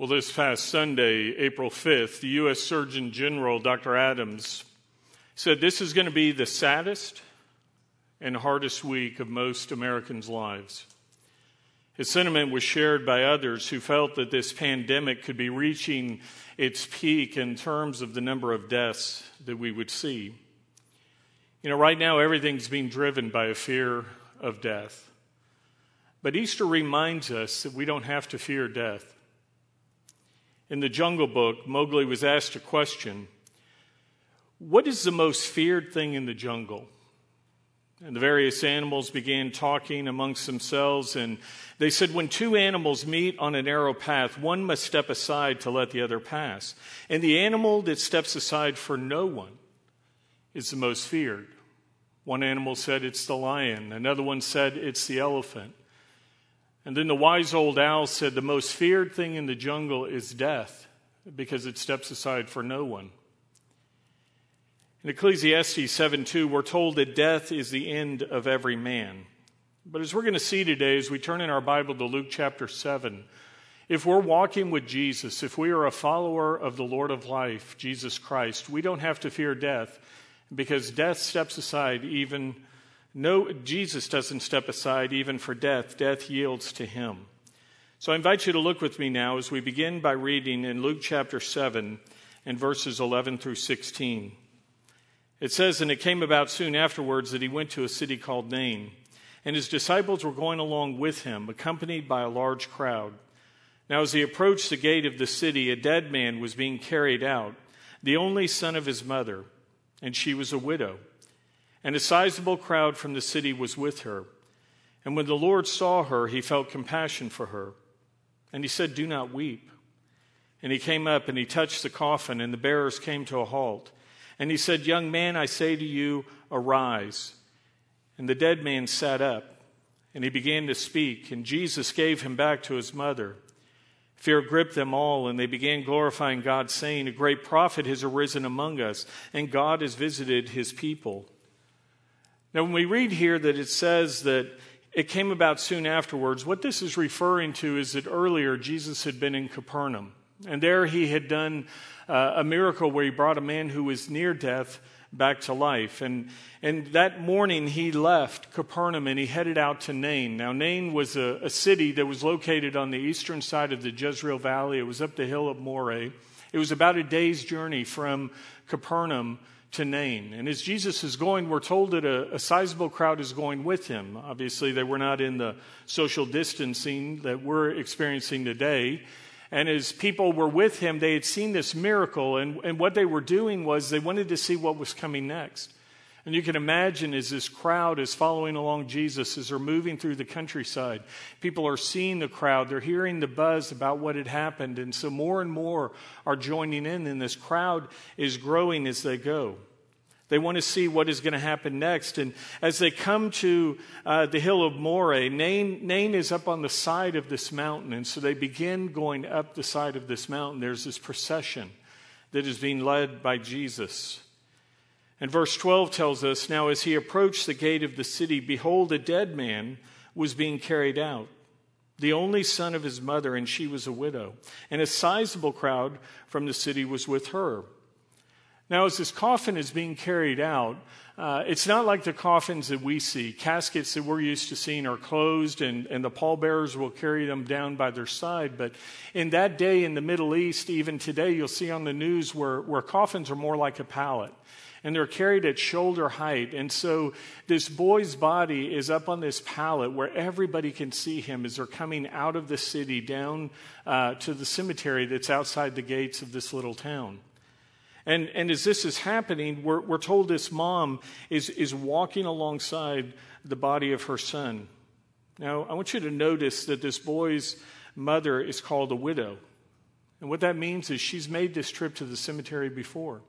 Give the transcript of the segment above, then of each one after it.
Well, this past Sunday, April 5th, the U.S. Surgeon General, Dr. Adams, said this is going to be the saddest and hardest week of most Americans' lives. His sentiment was shared by others who felt that this pandemic could be reaching its peak in terms of the number of deaths that we would see. You know, right now everything's being driven by a fear of death. But Easter reminds us that we don't have to fear death. In the Jungle Book, Mowgli was asked a question What is the most feared thing in the jungle? And the various animals began talking amongst themselves, and they said, When two animals meet on a narrow path, one must step aside to let the other pass. And the animal that steps aside for no one is the most feared. One animal said it's the lion, another one said it's the elephant. And then the wise old owl said, The most feared thing in the jungle is death, because it steps aside for no one. In Ecclesiastes 7 2, we're told that death is the end of every man. But as we're going to see today, as we turn in our Bible to Luke chapter 7, if we're walking with Jesus, if we are a follower of the Lord of life, Jesus Christ, we don't have to fear death because death steps aside even no, Jesus doesn't step aside even for death. Death yields to him. So I invite you to look with me now as we begin by reading in Luke chapter 7 and verses 11 through 16. It says, And it came about soon afterwards that he went to a city called Nain, and his disciples were going along with him, accompanied by a large crowd. Now, as he approached the gate of the city, a dead man was being carried out, the only son of his mother, and she was a widow and a sizable crowd from the city was with her. And when the Lord saw her, he felt compassion for her. And he said, Do not weep. And he came up and he touched the coffin, and the bearers came to a halt. And he said, Young man, I say to you, arise. And the dead man sat up, and he began to speak, and Jesus gave him back to his mother. Fear gripped them all, and they began glorifying God, saying, A great prophet has arisen among us, and God has visited his people. Now, when we read here that it says that it came about soon afterwards, what this is referring to is that earlier Jesus had been in Capernaum. And there he had done uh, a miracle where he brought a man who was near death back to life. And, and that morning he left Capernaum and he headed out to Nain. Now, Nain was a, a city that was located on the eastern side of the Jezreel Valley. It was up the hill of Moreh. It was about a day's journey from Capernaum to Nain. And as Jesus is going, we're told that a, a, sizable crowd is going with him. Obviously, they were not in the social distancing that we're experiencing today. And as people were with him, they had seen this miracle, and, and what they were doing was they wanted to see what was coming next. And you can imagine as this crowd is following along Jesus, as they're moving through the countryside, people are seeing the crowd, they're hearing the buzz about what had happened. And so more and more are joining in, and this crowd is growing as they go. They want to see what is going to happen next. And as they come to uh, the hill of Moreh, Nain, Nain is up on the side of this mountain. And so they begin going up the side of this mountain. There's this procession that is being led by Jesus. And verse 12 tells us Now, as he approached the gate of the city, behold, a dead man was being carried out, the only son of his mother, and she was a widow. And a sizable crowd from the city was with her. Now, as this coffin is being carried out, uh, it's not like the coffins that we see. Caskets that we're used to seeing are closed, and, and the pallbearers will carry them down by their side. But in that day in the Middle East, even today, you'll see on the news where, where coffins are more like a pallet and they're carried at shoulder height. And so this boy's body is up on this pallet where everybody can see him as they're coming out of the city down uh, to the cemetery that's outside the gates of this little town. And, and as this is happening, we're, we're told this mom is, is walking alongside the body of her son. Now, I want you to notice that this boy's mother is called a widow. And what that means is she's made this trip to the cemetery before.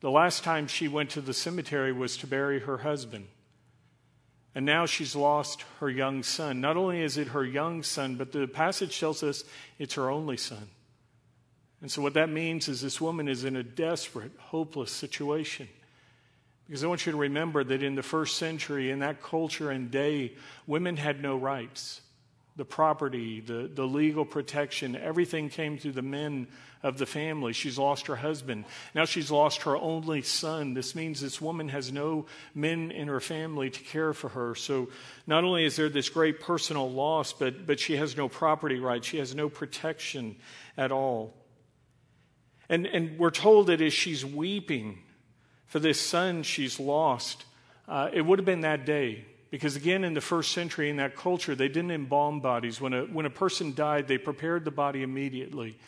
The last time she went to the cemetery was to bury her husband. And now she's lost her young son. Not only is it her young son, but the passage tells us it's her only son. And so, what that means is this woman is in a desperate, hopeless situation. Because I want you to remember that in the first century, in that culture and day, women had no rights. The property, the, the legal protection, everything came through the men of the family. She's lost her husband. Now she's lost her only son. This means this woman has no men in her family to care for her. So not only is there this great personal loss, but, but she has no property rights. She has no protection at all. And, and we're told that as she's weeping for this son she's lost, uh, it would have been that day because, again, in the first century, in that culture, they didn't embalm bodies. When a, when a person died, they prepared the body immediately.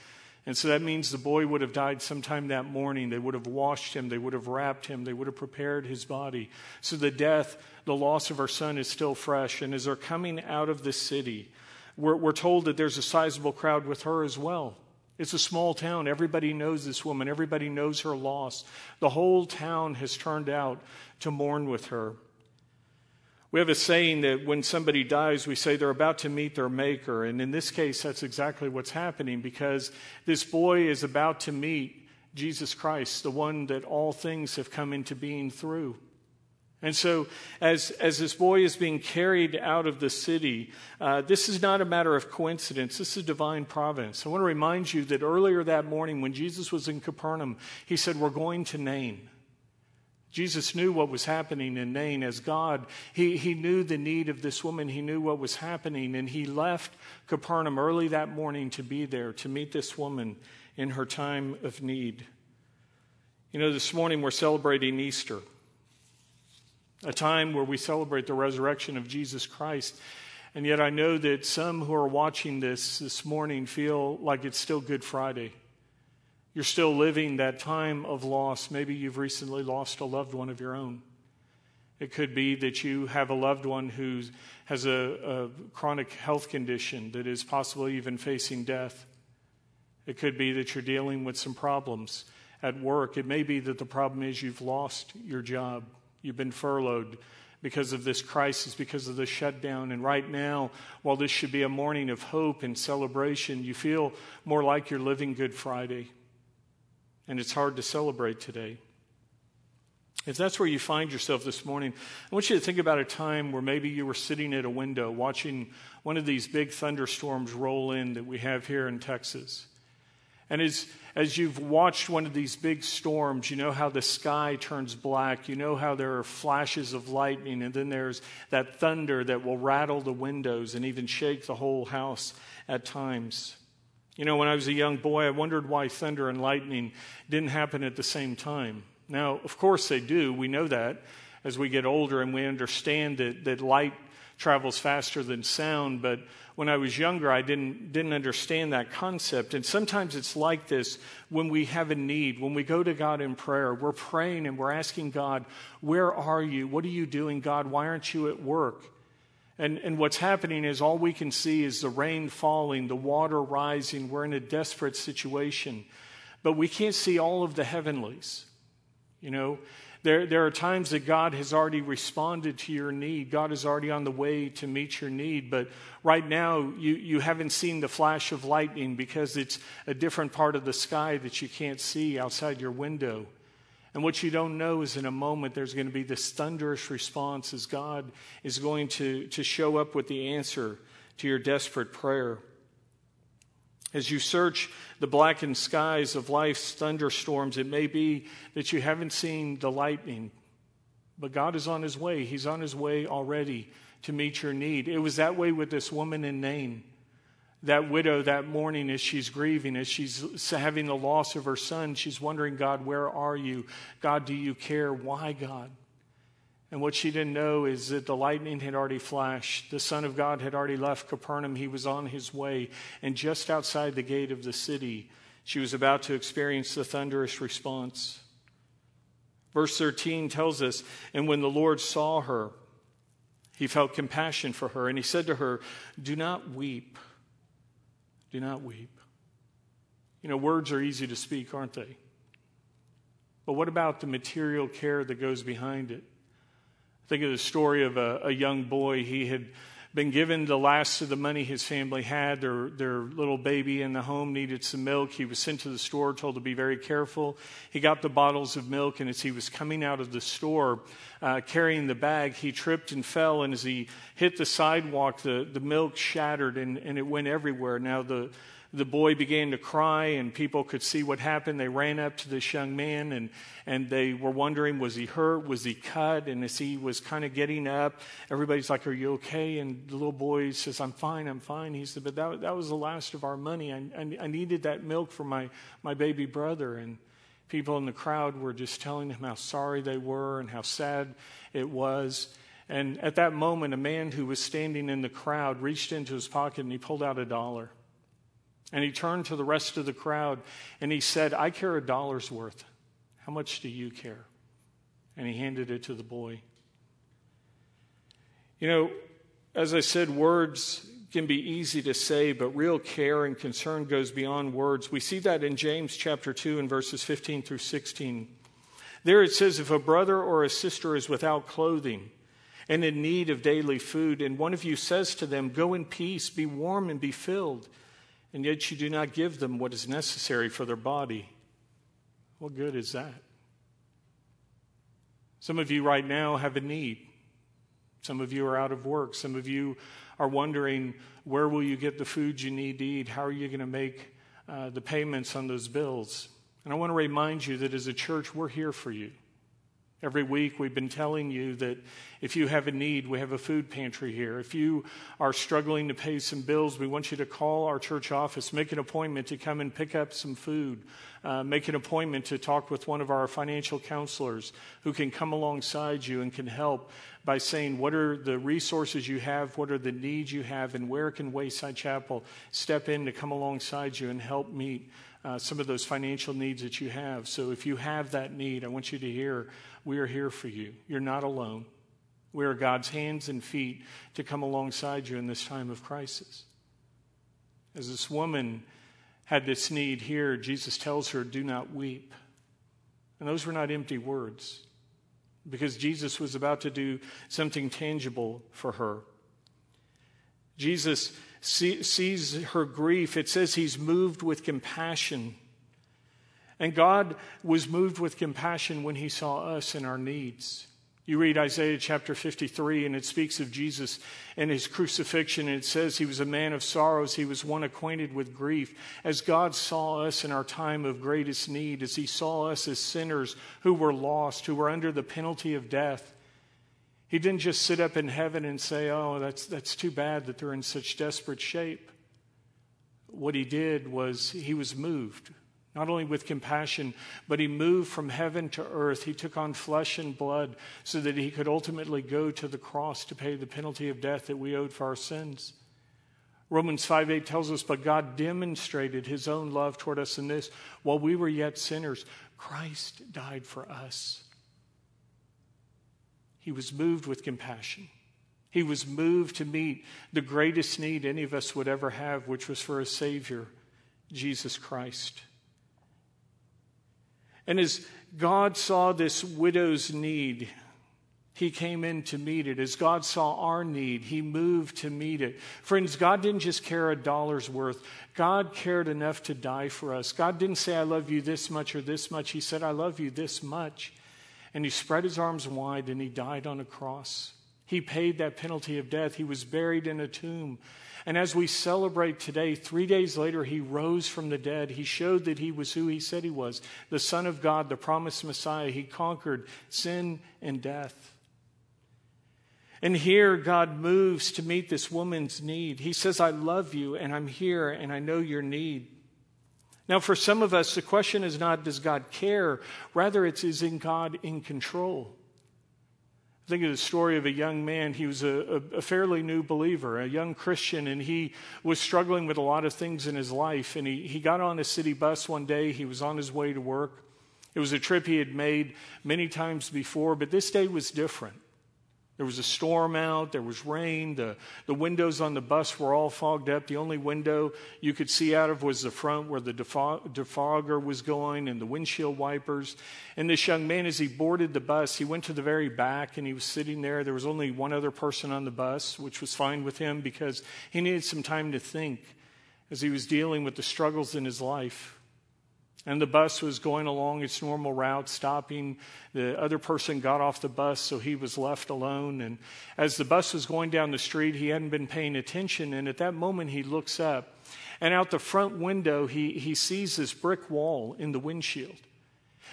And so that means the boy would have died sometime that morning. They would have washed him, they would have wrapped him, they would have prepared his body. So the death, the loss of our son is still fresh. And as they're coming out of the city, we're, we're told that there's a sizable crowd with her as well. It's a small town. Everybody knows this woman. Everybody knows her loss. The whole town has turned out to mourn with her. We have a saying that when somebody dies, we say they're about to meet their maker. And in this case, that's exactly what's happening because this boy is about to meet Jesus Christ, the one that all things have come into being through. And so, as, as this boy is being carried out of the city, uh, this is not a matter of coincidence. This is divine providence. I want to remind you that earlier that morning, when Jesus was in Capernaum, he said, We're going to Nain. Jesus knew what was happening in Nain as God. He, he knew the need of this woman. He knew what was happening. And he left Capernaum early that morning to be there, to meet this woman in her time of need. You know, this morning we're celebrating Easter, a time where we celebrate the resurrection of Jesus Christ. And yet I know that some who are watching this this morning feel like it's still Good Friday. You're still living that time of loss. Maybe you've recently lost a loved one of your own. It could be that you have a loved one who has a, a, chronic health condition that is possibly even facing death. It could be that you're dealing with some problems at work. It may be that the problem is you've lost your job, you've been furloughed because of this crisis, because of the shutdown. And right now, while this should be a morning of hope and celebration, you feel more like you're living Good Friday and it's hard to celebrate today. If that's where you find yourself this morning, I want you to think about a time where maybe you were sitting at a window watching one of these big thunderstorms roll in that we have here in Texas. And as, as you've watched one of these big storms, you know how the sky turns black. You know how there are flashes of lightning, and then there's that thunder that will rattle the windows and even shake the whole house at times. You know, when I was a young boy, I wondered why thunder and lightning didn't happen at the same time. Now, of course, they do. We know that as we get older and we understand that, that light travels faster than sound. But when I was younger, I didn't, didn't understand that concept. And sometimes it's like this when we have a need, when we go to God in prayer, we're praying and we're asking God, Where are you? What are you doing, God? Why aren't you at work? And, and what's happening is all we can see is the rain falling, the water rising. We're in a desperate situation. But we can't see all of the heavenlies. You know, there, there are times that God has already responded to your need. God is already on the way to meet your need. But right now, you, you haven't seen the flash of lightning because it's a different part of the sky that you can't see outside your window. And what you don't know is in a moment there's going to be this thunderous response as God is going to, to show up with the answer to your desperate prayer. As you search the blackened skies of life's thunderstorms, it may be that you haven't seen the lightning, but God is on his way. He's on his way already to meet your need. It was that way with this woman in Nain that widow that morning as she's grieving, as she's having the loss of her son, she's wondering, God, where are you? God, do you care? Why, God? And what she didn't know is that the lightning had already flashed. The Son of God had already left Capernaum. He was on his way. And just outside the gate of the city, she was about to experience the thunderous response. Verse 13 tells us, And when the Lord saw her, he felt compassion for her, and he said to her, Do not weep. Do not weep. You know, words are easy to speak, aren't they? But what about the material care that goes behind it? Think of the story of a, a young boy. He had been given the last of the money his family had. Their, their little baby in the home needed some milk. He was sent to the store, told to be very careful. He got the bottles of milk, and as he was coming out of the store uh, carrying the bag, he tripped and fell. And as he hit the sidewalk, the, the milk shattered and, and it went everywhere. Now, the the boy began to cry, and people could see what happened. They ran up to this young man, and, and they were wondering, was he hurt? Was he cut? And as he was kind of getting up, everybody's like, Are you okay? And the little boy says, I'm fine, I'm fine. He said, But that, that was the last of our money. I, I, I needed that milk for my, my baby brother. And people in the crowd were just telling him how sorry they were and how sad it was. And at that moment, a man who was standing in the crowd reached into his pocket and he pulled out a dollar. And he turned to the rest of the crowd and he said, I care a dollar's worth. How much do you care? And he handed it to the boy. You know, as I said, words can be easy to say, but real care and concern goes beyond words. We see that in James chapter 2 and verses 15 through 16. There it says, If a brother or a sister is without clothing and in need of daily food, and one of you says to them, Go in peace, be warm and be filled, and yet you do not give them what is necessary for their body. What good is that? Some of you right now have a need. Some of you are out of work. Some of you are wondering where will you get the food you need to eat? How are you going to make uh, the payments on those bills? And I want to remind you that as a church, we're here for you. Every week, we've been telling you that if you have a need, we have a food pantry here. If you are struggling to pay some bills, we want you to call our church office, make an appointment to come and pick up some food, uh, make an appointment to talk with one of our financial counselors who can come alongside you and can help by saying what are the resources you have, what are the needs you have, and where can Wayside Chapel step in to come alongside you and help meet uh, some of those financial needs that you have. So if you have that need, I want you to hear we are here for you. You're not alone. We are God's hands and feet to come alongside you in this time of crisis. As this woman had this need here, Jesus tells her, Do not weep. And those were not empty words because Jesus was about to do something tangible for her. Jesus sees her grief. It says he's moved with compassion and God was moved with compassion when he saw us and our needs. You read Isaiah chapter 53, and it speaks of Jesus and his crucifixion, and it says he was a man of sorrows. He was one acquainted with grief. As God saw us in our time of greatest need, as he saw us as sinners who were lost, who were under the penalty of death, he didn't just sit up in heaven and say, Oh, that's, that's too bad that they're in such desperate shape. What he did was he was moved not only with compassion, but he moved from heaven to earth. He took on flesh and blood so that he could ultimately go to the cross to pay the penalty of death that we owed for our sins. Romans 5 8 tells us, But God demonstrated his own love toward us in this while we were yet sinners, Christ died for us. He was moved with compassion. He was moved to meet the greatest need any of us would ever have, which was for a Savior, Jesus Christ. And as God saw this widow's need, he came in to meet it. As God saw our need, He moved to meet it. Friends, God didn't just care a dollar's worth. God cared enough to die for us. God didn't say, I love you this much or this much. He said, I love you this much. And He spread His arms wide and He died on a cross. He paid that penalty of death. He was buried in a tomb. And as we celebrate today, three days later, he rose from the dead. He showed that he was who he said he was the Son of God, the promised Messiah. He conquered sin and death. And here, God moves to meet this woman's need. He says, I love you, and I'm here, and I know your need. Now, for some of us, the question is not, does God care? Rather, it's, is in God in control? I think of the story of a young man. He was a, a, fairly new believer, a young Christian, and he was struggling with a lot of things in his life. And he, he got on a city bus one day. He was on his way to work. It was a trip he had made many times before, but this day was different. There was a storm out, there was rain, the, the windows on the bus were all fogged up. The only window you could see out of was the front where the defog- defogger was going and the windshield wipers. And this young man, as he boarded the bus, he went to the very back and he was sitting there. There was only one other person on the bus, which was fine with him because he needed some time to think as he was dealing with the struggles in his life. And the bus was going along its normal route, stopping. The other person got off the bus, so he was left alone. And as the bus was going down the street, he hadn't been paying attention. And at that moment, he looks up. And out the front window, he, he sees this brick wall in the windshield.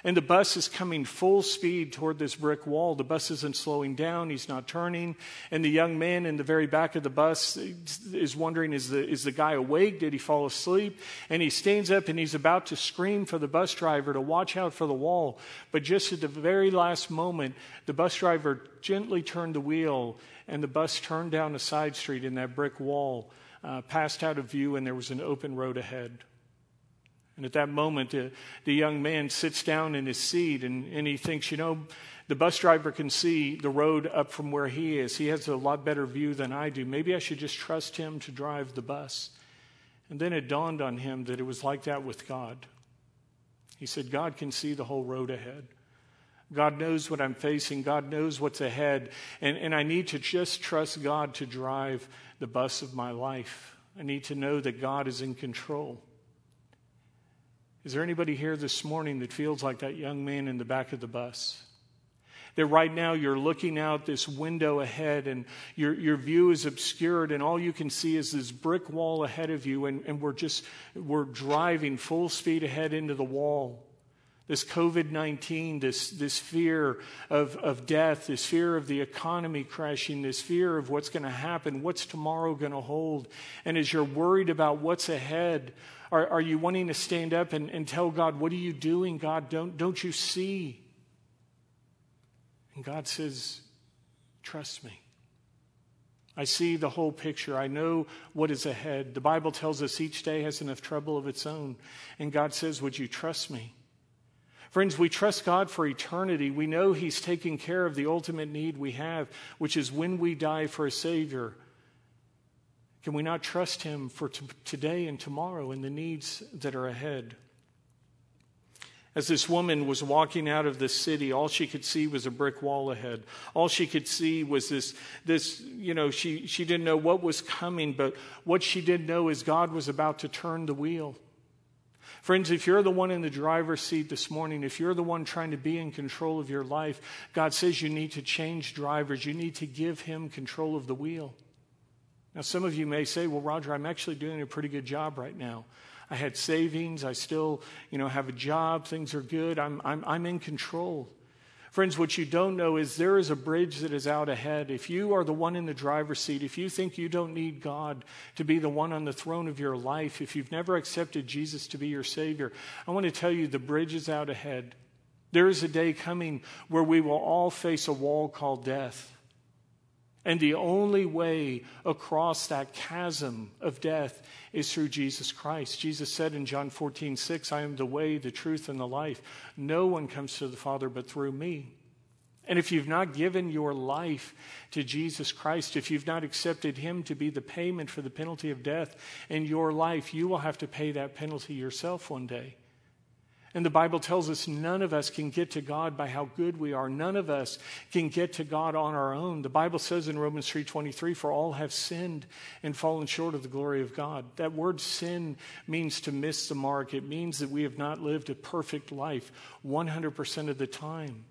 And the bus is coming full speed toward this brick wall. The bus isn't slowing down, he's not turning. And the young man in the very back of the bus is wondering is the, is the guy awake? Did he fall asleep? And he stands up and he's about to scream for the bus driver to watch out for the wall. But just at the very last moment, the bus driver gently turned the wheel and the bus turned down a side street in that brick wall, uh, passed out of view, and there was an open road ahead. And at that moment, the, the young man sits down in his seat and, and he thinks, you know, the bus driver can see the road up from where he is. He has a lot better view than I do. Maybe I should just trust him to drive the bus. And then it dawned on him that it was like that with God. He said, God can see the whole road ahead. God knows what I'm facing. God knows what's ahead. And, and I need to just trust God to drive the bus of my life. I need to know that God is in control. Is there anybody here this morning that feels like that young man in the back of the bus? That right now you're looking out this window ahead and your, your view is obscured and all you can see is this brick wall ahead of you and, and we're just, we're driving full speed ahead into the wall. This COVID 19, this, this fear of, of death, this fear of the economy crashing, this fear of what's going to happen, what's tomorrow going to hold. And as you're worried about what's ahead, are, are you wanting to stand up and, and tell God, What are you doing, God? Don't, don't you see? And God says, Trust me. I see the whole picture. I know what is ahead. The Bible tells us each day has enough trouble of its own. And God says, Would you trust me? Friends, we trust God for eternity. We know He's taking care of the ultimate need we have, which is when we die for a Savior. Can we not trust Him for t- today and tomorrow and the needs that are ahead? As this woman was walking out of the city, all she could see was a brick wall ahead. All she could see was this, this you know, she, she didn't know what was coming, but what she did know is God was about to turn the wheel. Friends, if you're the one in the driver's seat this morning, if you're the one trying to be in control of your life, God says you need to change drivers. You need to give Him control of the wheel. Now, some of you may say, well, Roger, I'm actually doing a pretty good job right now. I had savings. I still, you know, have a job. Things are good. I'm, I'm, I'm in control. Friends, what you don't know is there is a bridge that is out ahead. If you are the one in the driver's seat, if you think you don't need God to be the one on the throne of your life, if you've never accepted Jesus to be your Savior, I want to tell you the bridge is out ahead. There is a day coming where we will all face a wall called death. And the only way across that chasm of death is through Jesus Christ. Jesus said in John 14, 6, I am the way, the truth, and the life. No one comes to the Father but through me. And if you've not given your life to Jesus Christ, if you've not accepted Him to be the payment for the penalty of death in your life, you will have to pay that penalty yourself one day. And the Bible tells us none of us can get to God by how good we are. None of us can get to God on our own. The Bible says in Romans 3:23 for all have sinned and fallen short of the glory of God. That word sin means to miss the mark. It means that we have not lived a perfect life 100% of the time.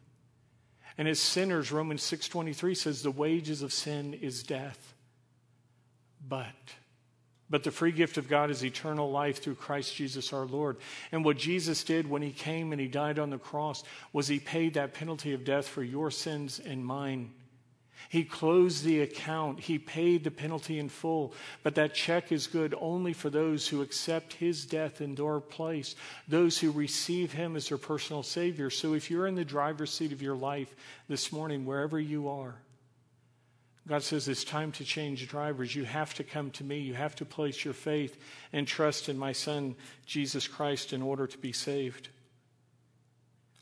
And as sinners Romans 6:23 says the wages of sin is death. But but the free gift of God is eternal life through Christ Jesus our Lord. And what Jesus did when he came and he died on the cross was he paid that penalty of death for your sins and mine. He closed the account. He paid the penalty in full. But that check is good only for those who accept his death in their place, those who receive him as their personal Savior. So if you're in the driver's seat of your life this morning, wherever you are, God says it's time to change drivers. You have to come to me. You have to place your faith and trust in my Son, Jesus Christ, in order to be saved.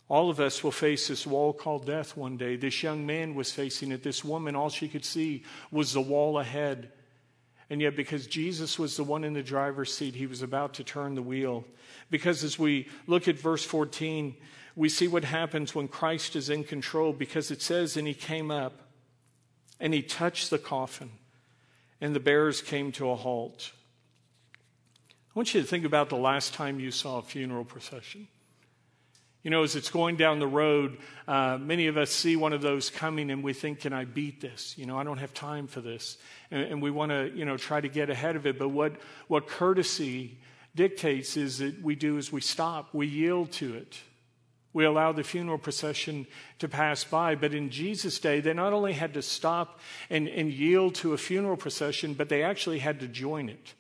All of us will face this wall called death one day. This young man was facing it. This woman, all she could see was the wall ahead. And yet, because Jesus was the one in the driver's seat, he was about to turn the wheel. Because as we look at verse 14, we see what happens when Christ is in control, because it says, And he came up and he touched the coffin, and the bearers came to a halt. I want you to think about the last time you saw a funeral procession. You know, as it's going down the road, uh, many of us see one of those coming and we think, can I beat this? You know, I don't have time for this. And, and we want to, you know, try to get ahead of it. But what, what courtesy dictates is that we do is we stop, we yield to it. We allow the funeral procession to pass by. But in Jesus' day, they not only had to stop and, and yield to a funeral procession, but they actually had to join it.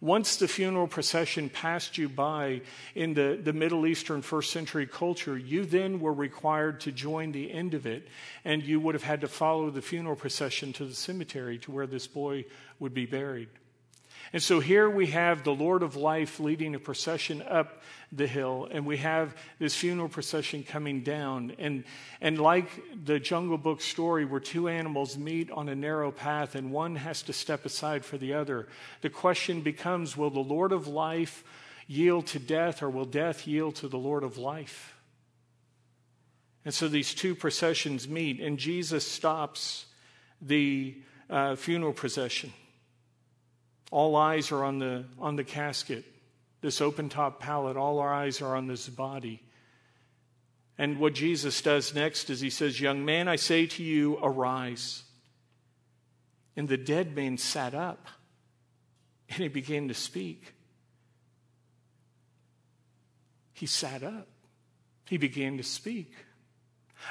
Once the funeral procession passed you by in the, the Middle Eastern first century culture, you then were required to join the end of it, and you would have had to follow the funeral procession to the cemetery to where this boy would be buried. And so here we have the Lord of Life leading a procession up the hill, and we have this funeral procession coming down. And, and like the Jungle Book story, where two animals meet on a narrow path and one has to step aside for the other, the question becomes will the Lord of Life yield to death, or will death yield to the Lord of Life? And so these two processions meet, and Jesus stops the uh, funeral procession. All eyes are on the, on the casket, this open top pallet. All our eyes are on this body. And what Jesus does next is he says, Young man, I say to you, arise. And the dead man sat up and he began to speak. He sat up. He began to speak.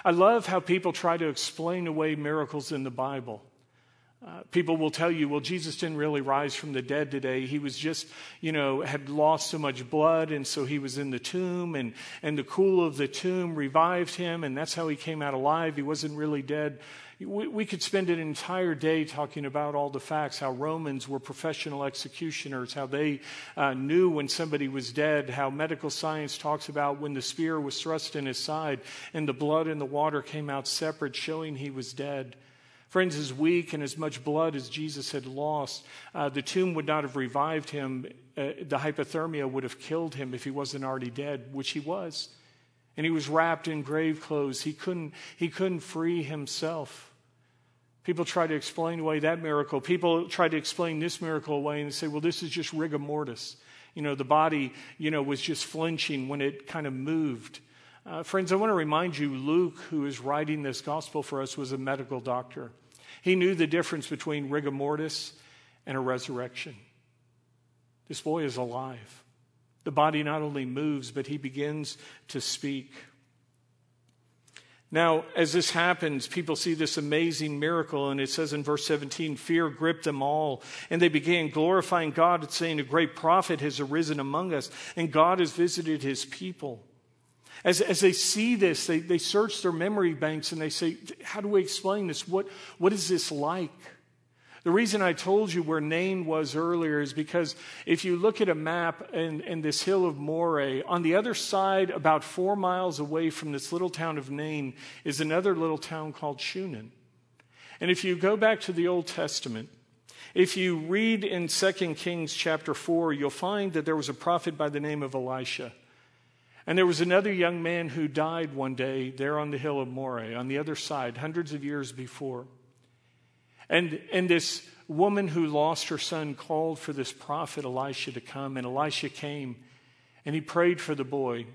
I love how people try to explain away miracles in the Bible. Uh, people will tell you, well, Jesus didn't really rise from the dead today. He was just, you know, had lost so much blood, and so he was in the tomb, and, and the cool of the tomb revived him, and that's how he came out alive. He wasn't really dead. We, we could spend an entire day talking about all the facts how Romans were professional executioners, how they uh, knew when somebody was dead, how medical science talks about when the spear was thrust in his side and the blood and the water came out separate, showing he was dead. Friends, as weak and as much blood as Jesus had lost, uh, the tomb would not have revived him. Uh, the hypothermia would have killed him if he wasn't already dead, which he was. And he was wrapped in grave clothes. He couldn't, he couldn't free himself. People try to explain away that miracle. People try to explain this miracle away and say, well, this is just rigor mortis. You know, the body, you know, was just flinching when it kind of moved. Uh, friends, I want to remind you Luke, who is writing this gospel for us, was a medical doctor. He knew the difference between rigor mortis and a resurrection. This boy is alive. The body not only moves, but he begins to speak. Now, as this happens, people see this amazing miracle, and it says in verse 17, fear gripped them all, and they began glorifying God and saying, A great prophet has arisen among us, and God has visited his people. As, as they see this, they, they search their memory banks and they say, How do we explain this? What, what is this like? The reason I told you where Nain was earlier is because if you look at a map and, and this hill of Moreh, on the other side, about four miles away from this little town of Nain, is another little town called Shunem. And if you go back to the Old Testament, if you read in 2 Kings chapter 4, you'll find that there was a prophet by the name of Elisha. And there was another young man who died one day there on the hill of Moreh, on the other side, hundreds of years before. And, and this woman who lost her son called for this prophet Elisha to come, and Elisha came and he prayed for the boy.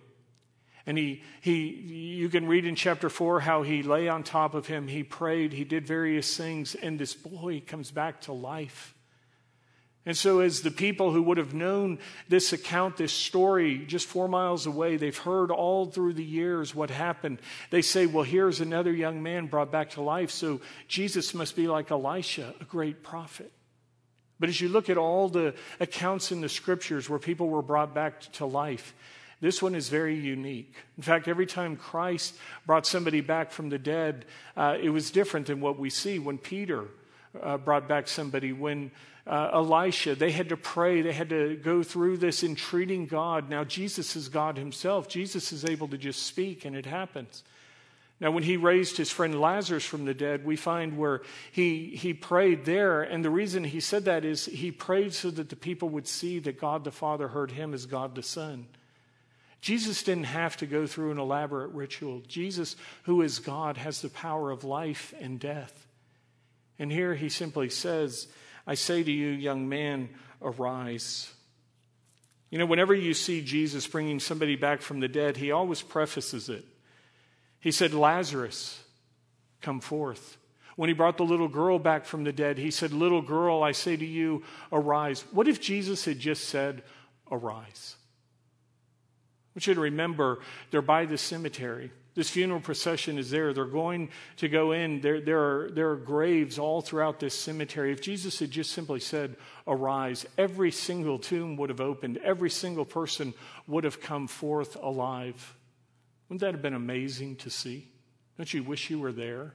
And he, he, you can read in chapter 4 how he lay on top of him, he prayed, he did various things, and this boy comes back to life. And so, as the people who would have known this account, this story, just four miles away, they've heard all through the years what happened. They say, Well, here's another young man brought back to life. So, Jesus must be like Elisha, a great prophet. But as you look at all the accounts in the scriptures where people were brought back to life, this one is very unique. In fact, every time Christ brought somebody back from the dead, uh, it was different than what we see when Peter uh, brought back somebody, when uh, Elisha, they had to pray, they had to go through this entreating God. Now, Jesus is God Himself. Jesus is able to just speak, and it happens. Now, when he raised his friend Lazarus from the dead, we find where he, he prayed there. And the reason he said that is he prayed so that the people would see that God the Father heard him as God the Son. Jesus didn't have to go through an elaborate ritual. Jesus, who is God, has the power of life and death. And here he simply says, I say to you, young man, arise. You know, whenever you see Jesus bringing somebody back from the dead, he always prefaces it. He said, Lazarus, come forth. When he brought the little girl back from the dead, he said, Little girl, I say to you, arise. What if Jesus had just said, Arise? I want you to remember they're by the cemetery. This funeral procession is there. They're going to go in. There, there, are, there are graves all throughout this cemetery. If Jesus had just simply said, Arise, every single tomb would have opened, every single person would have come forth alive. Wouldn't that have been amazing to see? Don't you wish you were there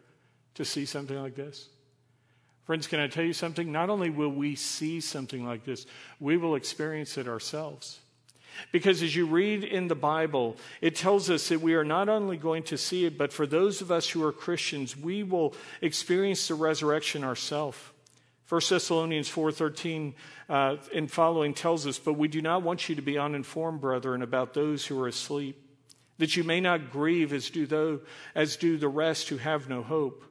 to see something like this? Friends, can I tell you something? Not only will we see something like this, we will experience it ourselves. Because as you read in the Bible, it tells us that we are not only going to see it, but for those of us who are Christians, we will experience the resurrection ourselves. 1 Thessalonians 4.13 uh, and following tells us, But we do not want you to be uninformed, brethren, about those who are asleep that you may not grieve as do, those, as do the rest who have no hope.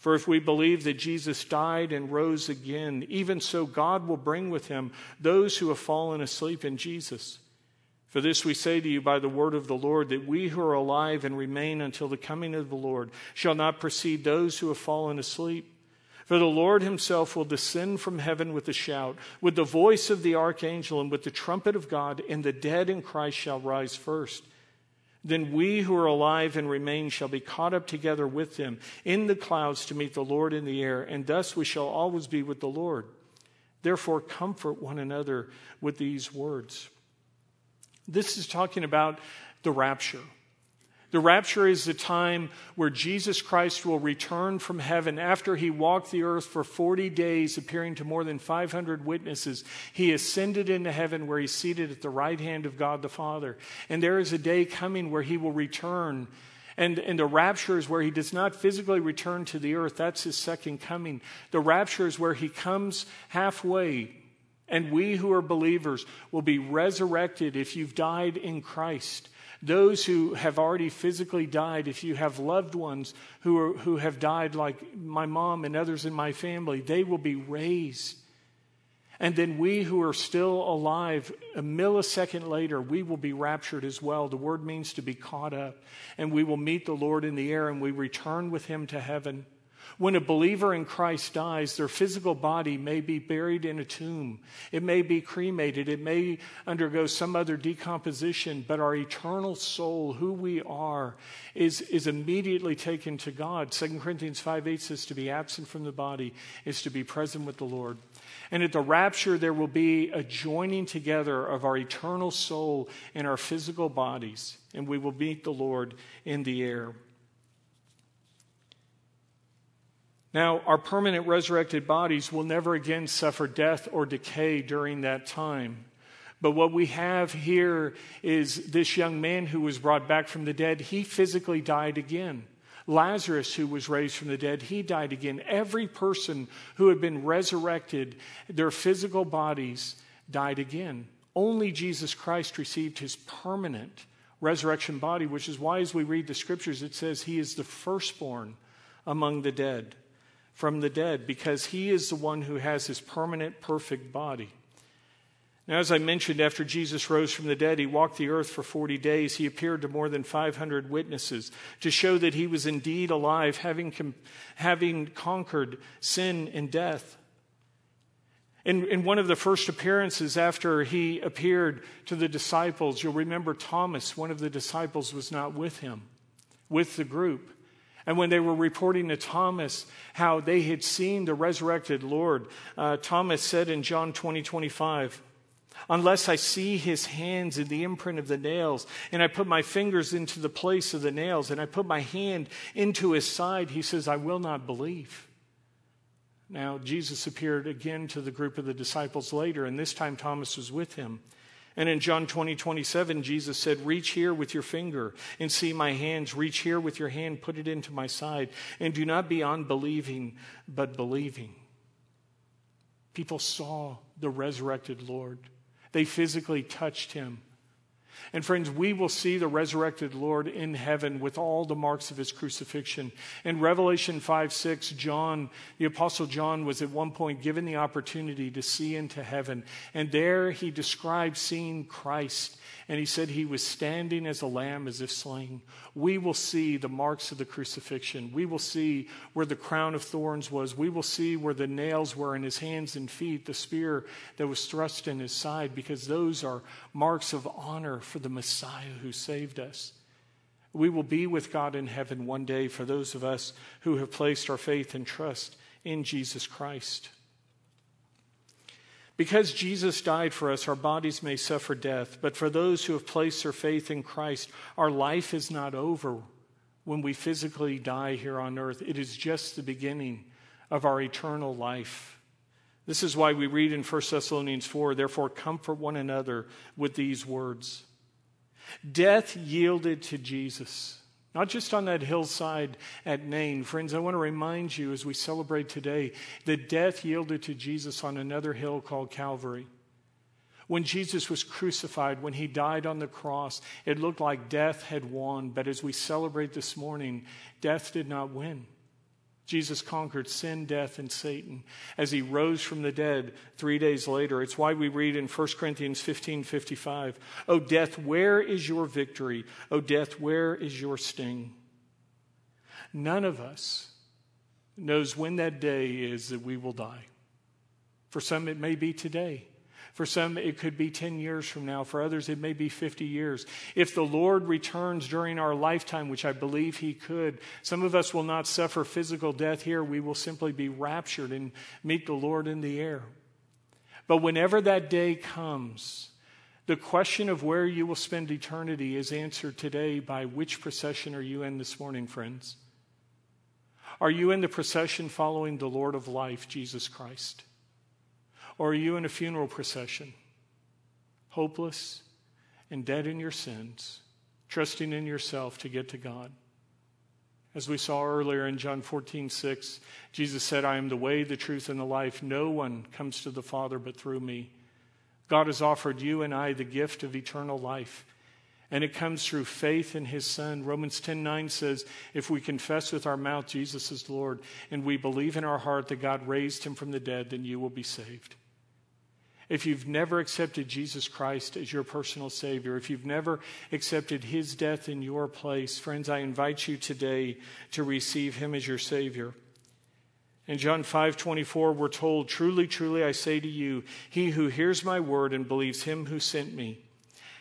For if we believe that Jesus died and rose again, even so God will bring with him those who have fallen asleep in Jesus. For this we say to you by the word of the Lord, that we who are alive and remain until the coming of the Lord shall not precede those who have fallen asleep. For the Lord himself will descend from heaven with a shout, with the voice of the archangel, and with the trumpet of God, and the dead in Christ shall rise first. Then we who are alive and remain shall be caught up together with them in the clouds to meet the Lord in the air, and thus we shall always be with the Lord. Therefore, comfort one another with these words. This is talking about the rapture. The rapture is the time where Jesus Christ will return from heaven after he walked the earth for 40 days, appearing to more than 500 witnesses. He ascended into heaven where he's seated at the right hand of God the Father. And there is a day coming where he will return. And, and the rapture is where he does not physically return to the earth. That's his second coming. The rapture is where he comes halfway. And we who are believers will be resurrected if you've died in Christ. Those who have already physically died, if you have loved ones who, are, who have died, like my mom and others in my family, they will be raised. And then we who are still alive, a millisecond later, we will be raptured as well. The word means to be caught up. And we will meet the Lord in the air and we return with him to heaven. When a believer in Christ dies, their physical body may be buried in a tomb. It may be cremated. It may undergo some other decomposition, but our eternal soul, who we are, is, is immediately taken to God. 2 Corinthians 5 8 says to be absent from the body is to be present with the Lord. And at the rapture, there will be a joining together of our eternal soul and our physical bodies, and we will meet the Lord in the air. Now, our permanent resurrected bodies will never again suffer death or decay during that time. But what we have here is this young man who was brought back from the dead, he physically died again. Lazarus, who was raised from the dead, he died again. Every person who had been resurrected, their physical bodies died again. Only Jesus Christ received his permanent resurrection body, which is why, as we read the scriptures, it says he is the firstborn among the dead from the dead because he is the one who has his permanent, perfect body. Now, as I mentioned, after Jesus rose from the dead, he walked the earth for 40 days. He appeared to more than 500 witnesses to show that he was indeed alive, having, having conquered sin and death. In, in one of the first appearances after he appeared to the disciples, you'll remember Thomas, one of the disciples, was not with him, with the group. And when they were reporting to Thomas how they had seen the resurrected Lord, uh, Thomas said in John 20, 25, Unless I see his hands in the imprint of the nails, and I put my fingers into the place of the nails, and I put my hand into his side, he says, I will not believe. Now, Jesus appeared again to the group of the disciples later, and this time Thomas was with him. And in John 20, 27, Jesus said, Reach here with your finger and see my hands. Reach here with your hand, put it into my side. And do not be unbelieving, but believing. People saw the resurrected Lord, they physically touched him. And friends, we will see the resurrected Lord in heaven with all the marks of his crucifixion. In Revelation 5 6, John, the Apostle John, was at one point given the opportunity to see into heaven. And there he described seeing Christ and he said he was standing as a lamb as if slain. We will see the marks of the crucifixion. We will see where the crown of thorns was. We will see where the nails were in his hands and feet, the spear that was thrust in his side, because those are marks of honor for the Messiah who saved us. We will be with God in heaven one day for those of us who have placed our faith and trust in Jesus Christ. Because Jesus died for us, our bodies may suffer death, but for those who have placed their faith in Christ, our life is not over when we physically die here on earth. It is just the beginning of our eternal life. This is why we read in 1 Thessalonians 4 therefore, comfort one another with these words. Death yielded to Jesus. Not just on that hillside at Nain. Friends, I want to remind you as we celebrate today that death yielded to Jesus on another hill called Calvary. When Jesus was crucified, when he died on the cross, it looked like death had won. But as we celebrate this morning, death did not win. Jesus conquered sin, death, and Satan as he rose from the dead three days later. It's why we read in 1 Corinthians 15 55, O death, where is your victory? O death, where is your sting? None of us knows when that day is that we will die. For some, it may be today. For some, it could be 10 years from now. For others, it may be 50 years. If the Lord returns during our lifetime, which I believe He could, some of us will not suffer physical death here. We will simply be raptured and meet the Lord in the air. But whenever that day comes, the question of where you will spend eternity is answered today by which procession are you in this morning, friends? Are you in the procession following the Lord of life, Jesus Christ? Or are you in a funeral procession, hopeless and dead in your sins, trusting in yourself to get to God? As we saw earlier in John 14, 6, Jesus said, I am the way, the truth, and the life. No one comes to the Father but through me. God has offered you and I the gift of eternal life. And it comes through faith in his son. Romans 10 9 says, If we confess with our mouth Jesus is Lord, and we believe in our heart that God raised him from the dead, then you will be saved. If you've never accepted Jesus Christ as your personal Savior, if you've never accepted His death in your place, friends, I invite you today to receive Him as your Savior. In John 5 24, we're told, Truly, truly, I say to you, he who hears my word and believes him who sent me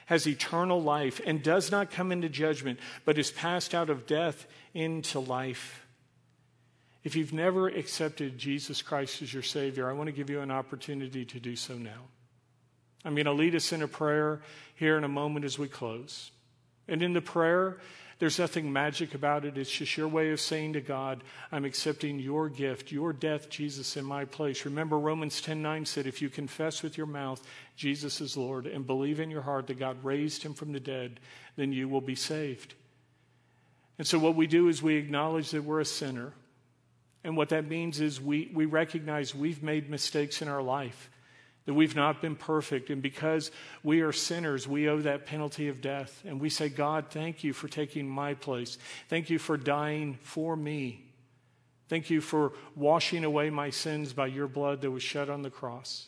has eternal life and does not come into judgment, but is passed out of death into life. If you've never accepted Jesus Christ as your Savior, I want to give you an opportunity to do so now. I'm going to lead us in a prayer here in a moment as we close. And in the prayer, there's nothing magic about it. It's just your way of saying to God, I'm accepting your gift, your death, Jesus, in my place. Remember, Romans 10 9 said, If you confess with your mouth Jesus is Lord and believe in your heart that God raised him from the dead, then you will be saved. And so, what we do is we acknowledge that we're a sinner. And what that means is we, we recognize we've made mistakes in our life, that we've not been perfect. And because we are sinners, we owe that penalty of death. And we say, God, thank you for taking my place. Thank you for dying for me. Thank you for washing away my sins by your blood that was shed on the cross.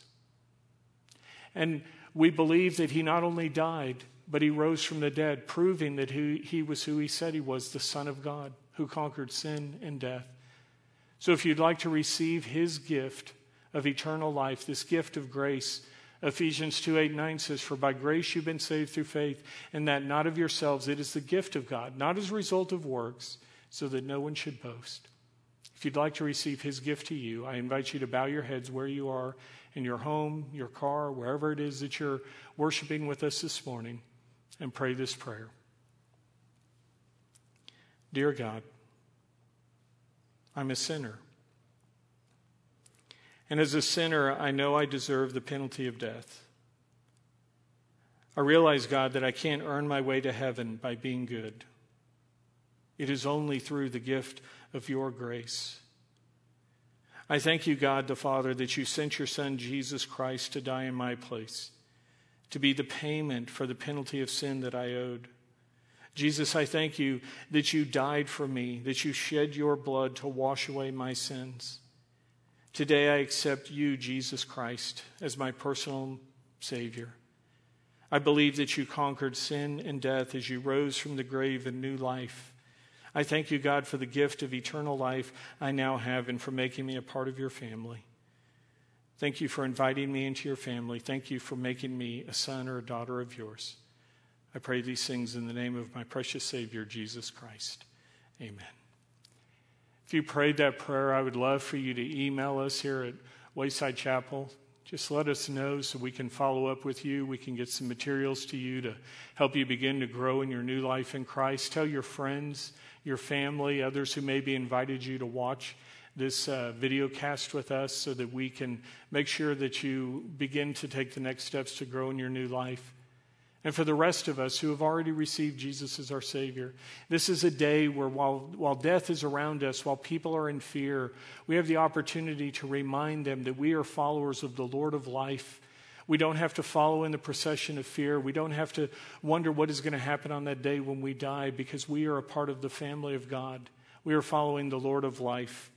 And we believe that he not only died, but he rose from the dead, proving that he, he was who he said he was the Son of God who conquered sin and death. So if you'd like to receive his gift of eternal life, this gift of grace, Ephesians 2 8 9 says, For by grace you've been saved through faith, and that not of yourselves, it is the gift of God, not as a result of works, so that no one should boast. If you'd like to receive his gift to you, I invite you to bow your heads where you are in your home, your car, wherever it is that you're worshiping with us this morning, and pray this prayer. Dear God, I'm a sinner. And as a sinner, I know I deserve the penalty of death. I realize, God, that I can't earn my way to heaven by being good. It is only through the gift of your grace. I thank you, God the Father, that you sent your Son, Jesus Christ, to die in my place, to be the payment for the penalty of sin that I owed. Jesus, I thank you that you died for me, that you shed your blood to wash away my sins. Today I accept you, Jesus Christ, as my personal Savior. I believe that you conquered sin and death as you rose from the grave in new life. I thank you, God, for the gift of eternal life I now have and for making me a part of your family. Thank you for inviting me into your family. Thank you for making me a son or a daughter of yours. I pray these things in the name of my precious Savior, Jesus Christ. Amen. If you prayed that prayer, I would love for you to email us here at Wayside Chapel. Just let us know so we can follow up with you. We can get some materials to you to help you begin to grow in your new life in Christ. Tell your friends, your family, others who maybe invited you to watch this uh, video cast with us so that we can make sure that you begin to take the next steps to grow in your new life. And for the rest of us who have already received Jesus as our Savior, this is a day where while, while death is around us, while people are in fear, we have the opportunity to remind them that we are followers of the Lord of life. We don't have to follow in the procession of fear. We don't have to wonder what is going to happen on that day when we die because we are a part of the family of God. We are following the Lord of life.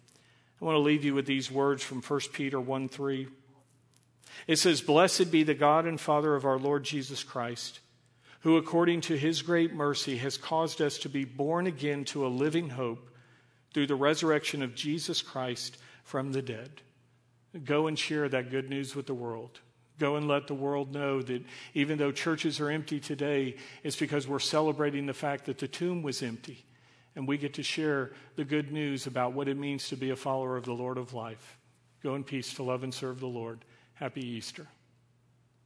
I want to leave you with these words from 1 Peter 1 3. It says, Blessed be the God and Father of our Lord Jesus Christ, who according to his great mercy has caused us to be born again to a living hope through the resurrection of Jesus Christ from the dead. Go and share that good news with the world. Go and let the world know that even though churches are empty today, it's because we're celebrating the fact that the tomb was empty. And we get to share the good news about what it means to be a follower of the Lord of life. Go in peace to love and serve the Lord. Happy Easter.